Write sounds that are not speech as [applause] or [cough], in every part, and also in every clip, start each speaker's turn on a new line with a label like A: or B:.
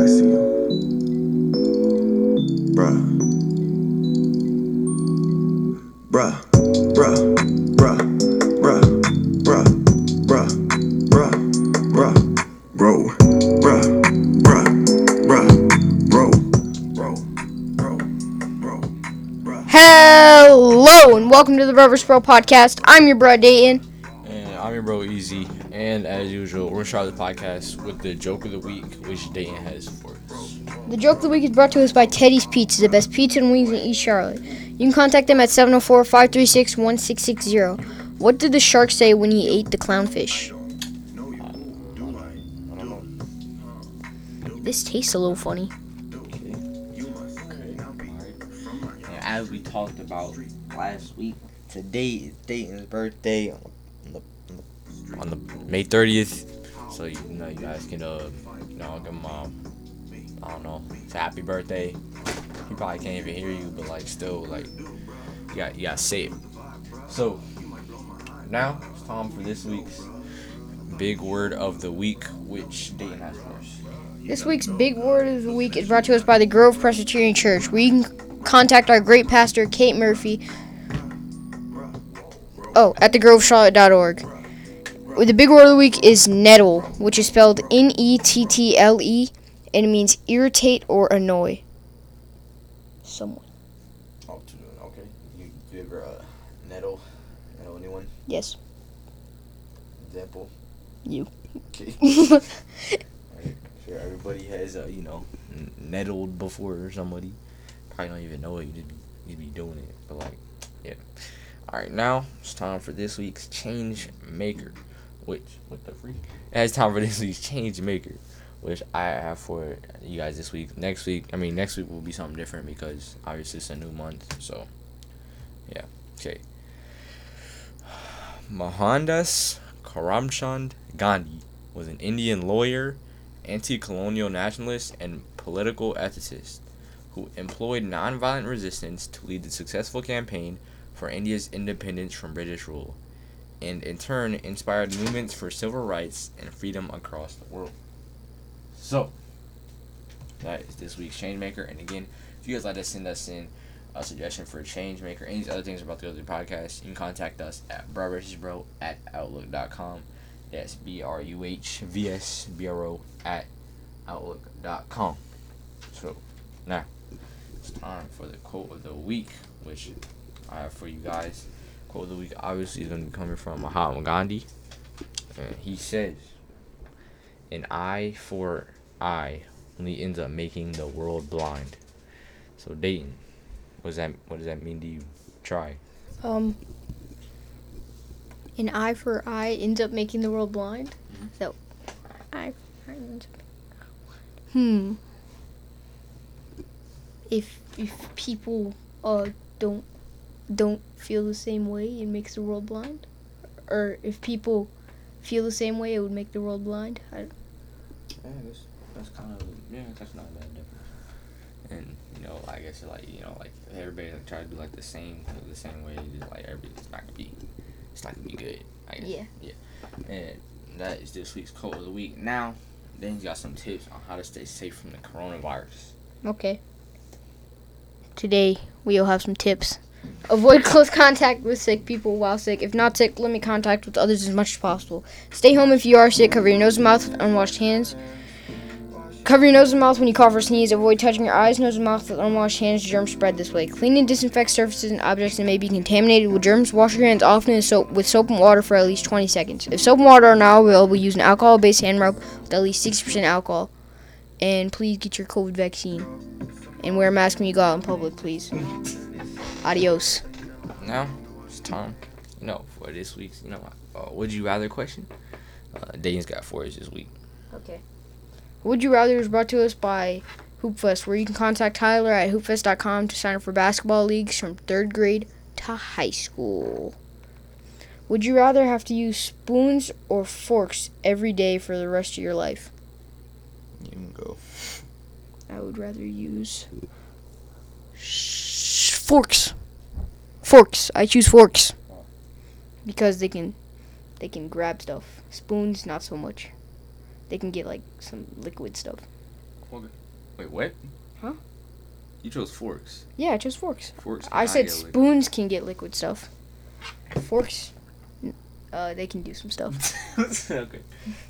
A: backseat. Bruh. Bruh. Bruh. Bruh. Bruh. Bruh. Bruh. Bruh. Bruh. Bro. Bruh. Bruh. Bruh. Bro. Bro. Bro. Bro.
B: Hello and welcome to the Brothers Pro Podcast. I'm your bro Dayton.
C: And I'm your bro Easy, and as usual, we're gonna start the podcast with the joke of the week, which Dayton has for us.
B: The joke of the week is brought to us by Teddy's Pizza, the best pizza and wings in East Charlotte. You can contact them at 704-536-1660. What did the shark say when he ate the clownfish?
C: I don't know.
B: This tastes a little funny.
C: And as we talked about last week, today is Dayton's birthday on the, on the, May 30th. So you know you guys can uh you know give him um I don't know it's happy birthday. He probably can't even hear you, but like still like you got you got say. So now it's time for this week's big word of the week, which Dayton has for us.
B: This week's big word of the week is brought to us by the Grove Presbyterian Church, you can contact our great pastor, Kate Murphy. Oh, at thegrovecharlotte.org. The big word of the week is nettle, which is spelled N E T T L E, and it means irritate or annoy someone.
C: Oh, okay. You, you ever uh, nettle, nettle anyone?
B: Yes.
C: Example.
B: You.
C: Okay. [laughs] Sure, everybody has, uh, you know, nettled before somebody. Probably don't even know it. You just be, you be doing it. But like, yeah. All right, now it's time for this week's change maker. Which, what the freak? For this week's change maker, which I have for you guys this week. Next week, I mean, next week will be something different because obviously it's a new month. So, yeah. Okay. [sighs] Mohandas Karamchand Gandhi was an Indian lawyer, anti colonial nationalist, and political ethicist who employed nonviolent resistance to lead the successful campaign for India's independence from British rule, and in turn inspired movements for civil rights and freedom across the world. So, that is this week's Changemaker. And again, if you guys like to send us in a suggestion for a change maker, any other things about the other podcast, you can contact us at bro at outlook.com. That's B R U H V S B R O at outlook.com. So, now, it's time for the quote of the week, which I have for you guys. Quote of the week obviously is going to be coming from Mahatma Gandhi. And he says, An eye for eye only ends up making the world blind. So, Dayton, what does that, what does that mean to you? Try.
B: Um, an eye for eye ends up making the world blind. So, eye for eye ends up. Hmm. If if people uh don't don't feel the same way, it makes the world blind. Or if people feel the same way, it would make the world blind. I,
C: Yeah, that's, that's kind of yeah, that's not a bad difference. And you know, I guess like you know, like everybody like, try to do like the same the same way, just, like everybody's not gonna be, it's not gonna be good. I guess.
B: Yeah.
C: Yeah. And that is this week's quote of the week. Now, then you got some tips on how to stay safe from the coronavirus.
B: okay. Today we'll have some tips. Avoid close contact with sick people while sick. If not sick, limit contact with others as much as possible. Stay home if you are sick. Cover your nose and mouth with unwashed hands. Cover your nose and mouth when you cough or sneeze. Avoid touching your eyes, nose, and mouth with unwashed hands. Germs spread this way. Clean and disinfect surfaces and objects that may be contaminated with germs. Wash your hands often in soap, with soap and water for at least 20 seconds. If soap and water are not available, use an alcohol-based hand rub with at least 60% alcohol. And please get your COVID vaccine. And wear a mask when you go out in public, please. Adios.
C: Now it's time, you know, for this week's you know, uh, would you rather question. Uh, Dayton's got for us this week.
B: Okay. Would You Rather is brought to us by Hoopfest, where you can contact Tyler at hoopfest.com to sign up for basketball leagues from third grade to high school. Would you rather have to use spoons or forks every day for the rest of your life?
C: You can go.
B: I would rather use sh- forks. Forks. I choose forks because they can they can grab stuff. Spoons not so much. They can get like some liquid stuff.
C: Wait, what?
B: Huh?
C: You chose forks.
B: Yeah, I chose forks.
C: Forks.
B: I said
C: get liquid.
B: spoons can get liquid stuff. Forks, uh, they can do some stuff. [laughs]
C: okay.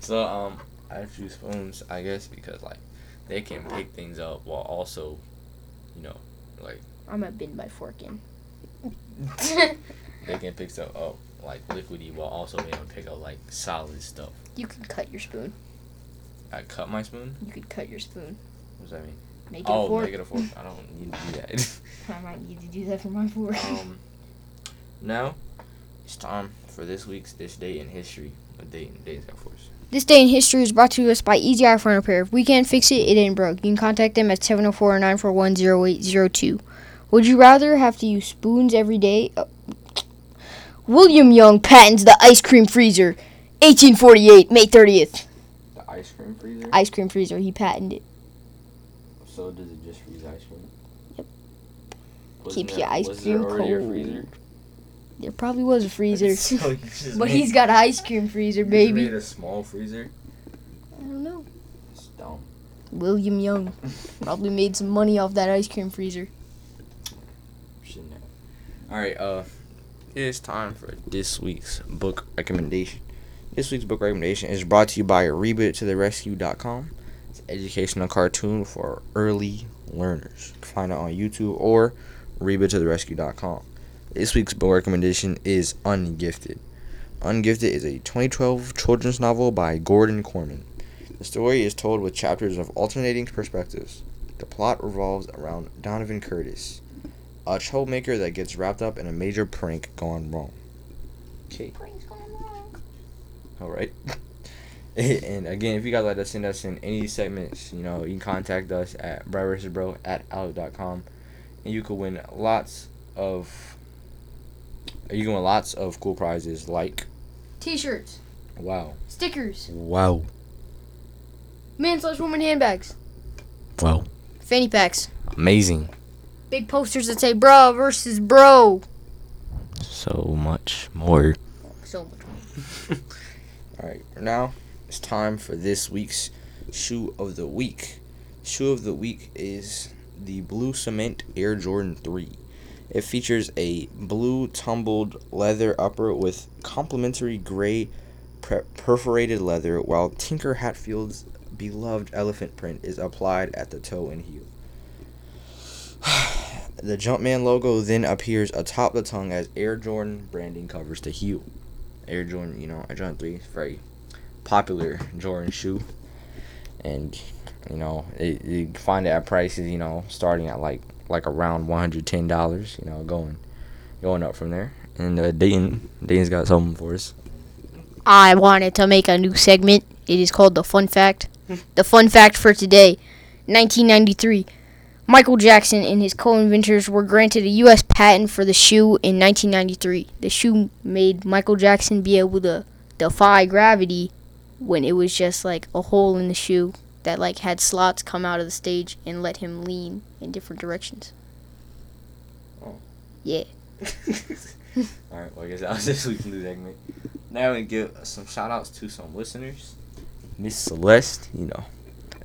C: So um, I choose spoons, I guess, because like they can pick things up while also, you know, like
B: I'm a bin by forking.
C: they can pick stuff up like liquidy while also being able to pick up like solid stuff.
B: You can cut your spoon.
C: I cut my spoon.
B: You could cut your spoon.
C: What does that mean?
B: Make it a
C: Oh,
B: fork.
C: make it a fork. I don't need to do that. [laughs]
B: I might need to do that for my fork.
C: um, now it's time for this week's this day in history. A date in days got for us?
B: This day in history is brought to us by Easy iPhone Repair. If we can't fix it, it ain't broke. You can contact them at 704-941-0802. Would you rather have to use spoons every day? Uh, William Young patents the ice cream freezer. 1848, May 30th.
C: The ice cream freezer.
B: Ice cream freezer, he patented it.
C: So does it just freeze ice cream?
B: Yep.
C: Wasn't
B: Keeps
C: there-
B: your ice cream cold. There probably was a freezer.
C: So [laughs]
B: but he's got an ice cream freezer, baby.
C: made a small freezer.
B: I don't know.
C: It's dumb.
B: William Young [laughs] probably made some money off that ice cream freezer.
C: All right. Uh, it is time for this week's book recommendation. This week's book recommendation is brought to you by RebootToTheRescue.com. It's an educational cartoon for early learners. Find it on YouTube or RebootToTheRescue.com. This week's book recommendation is Ungifted. Ungifted is a 2012 children's novel by Gordon Korman. The story is told with chapters of alternating perspectives. The plot revolves around Donovan Curtis, a troublemaker that gets wrapped up in a major prank gone wrong. Okay. All right. [laughs] and again, if you guys like to send us in any segments, you know, you can contact us at bro at outlook.com and you could win lots of you can win lots of cool prizes like
B: T-shirts,
C: wow.
B: stickers,
C: Wow.
B: man slash woman handbags,
C: Wow.
B: fanny packs,
C: Amazing.
B: big posters that say "bro" versus "bro."
C: So much more.
B: So much. more. [laughs]
C: All right, now it's time for this week's shoe of the week. Shoe of the week is the Blue Cement Air Jordan 3. It features a blue tumbled leather upper with complementary gray perforated leather, while Tinker Hatfield's beloved elephant print is applied at the toe and heel. [sighs] the Jumpman logo then appears atop the tongue as Air Jordan branding covers the heel. Air Jordan, you know, Air Jordan 3 is very popular Jordan shoe. And, you know, it, you find it at prices, you know, starting at like like around $110, you know, going going up from there. And uh, Dayton, Dayton's got something for us.
B: I wanted to make a new segment. It is called the Fun Fact. [laughs] the Fun Fact for today, 1993. Michael Jackson and his co-inventors were granted a U.S. patent for the shoe in 1993. The shoe made Michael Jackson be able to defy gravity when it was just like a hole in the shoe that like had slots come out of the stage and let him lean in different directions.
C: Oh.
B: Yeah. [laughs]
C: Alright, well, I guess that was [laughs] this week's news segment. Now we give some shout outs to some listeners. Miss Celeste, you know,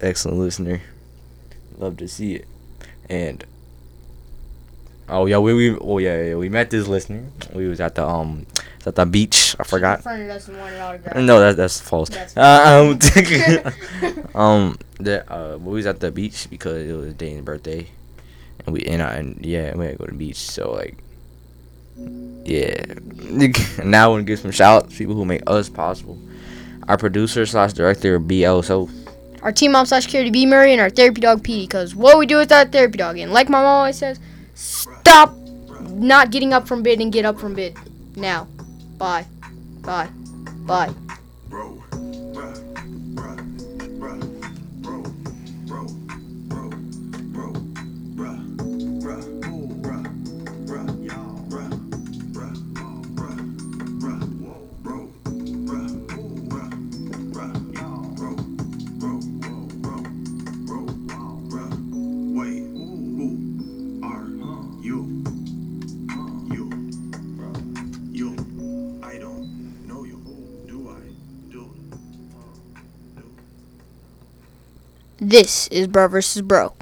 C: excellent listener. Love to see it. And oh yeah, we, we oh yeah, yeah we met this listener. We was at the um at the beach. I forgot.
B: Friend us and wanted autograph.
C: No, that that's false.
B: That's
C: Uh, [laughs] um, [laughs] um, the uh, we was at the beach because it was Dane's birthday, and we and I and yeah, we had to go to the beach. So like, yeah. [laughs] now I want to give some shout outs to people who make us possible. Our producer slash director BL So
B: our team mom slash Carrie B Murray and our therapy dog Petey. Cause what we do with that therapy dog, and like my mom always says, stop not getting up from bed and get up from bed now. Bye, bye, bye.
A: Bro,
B: This is Bro versus Bro.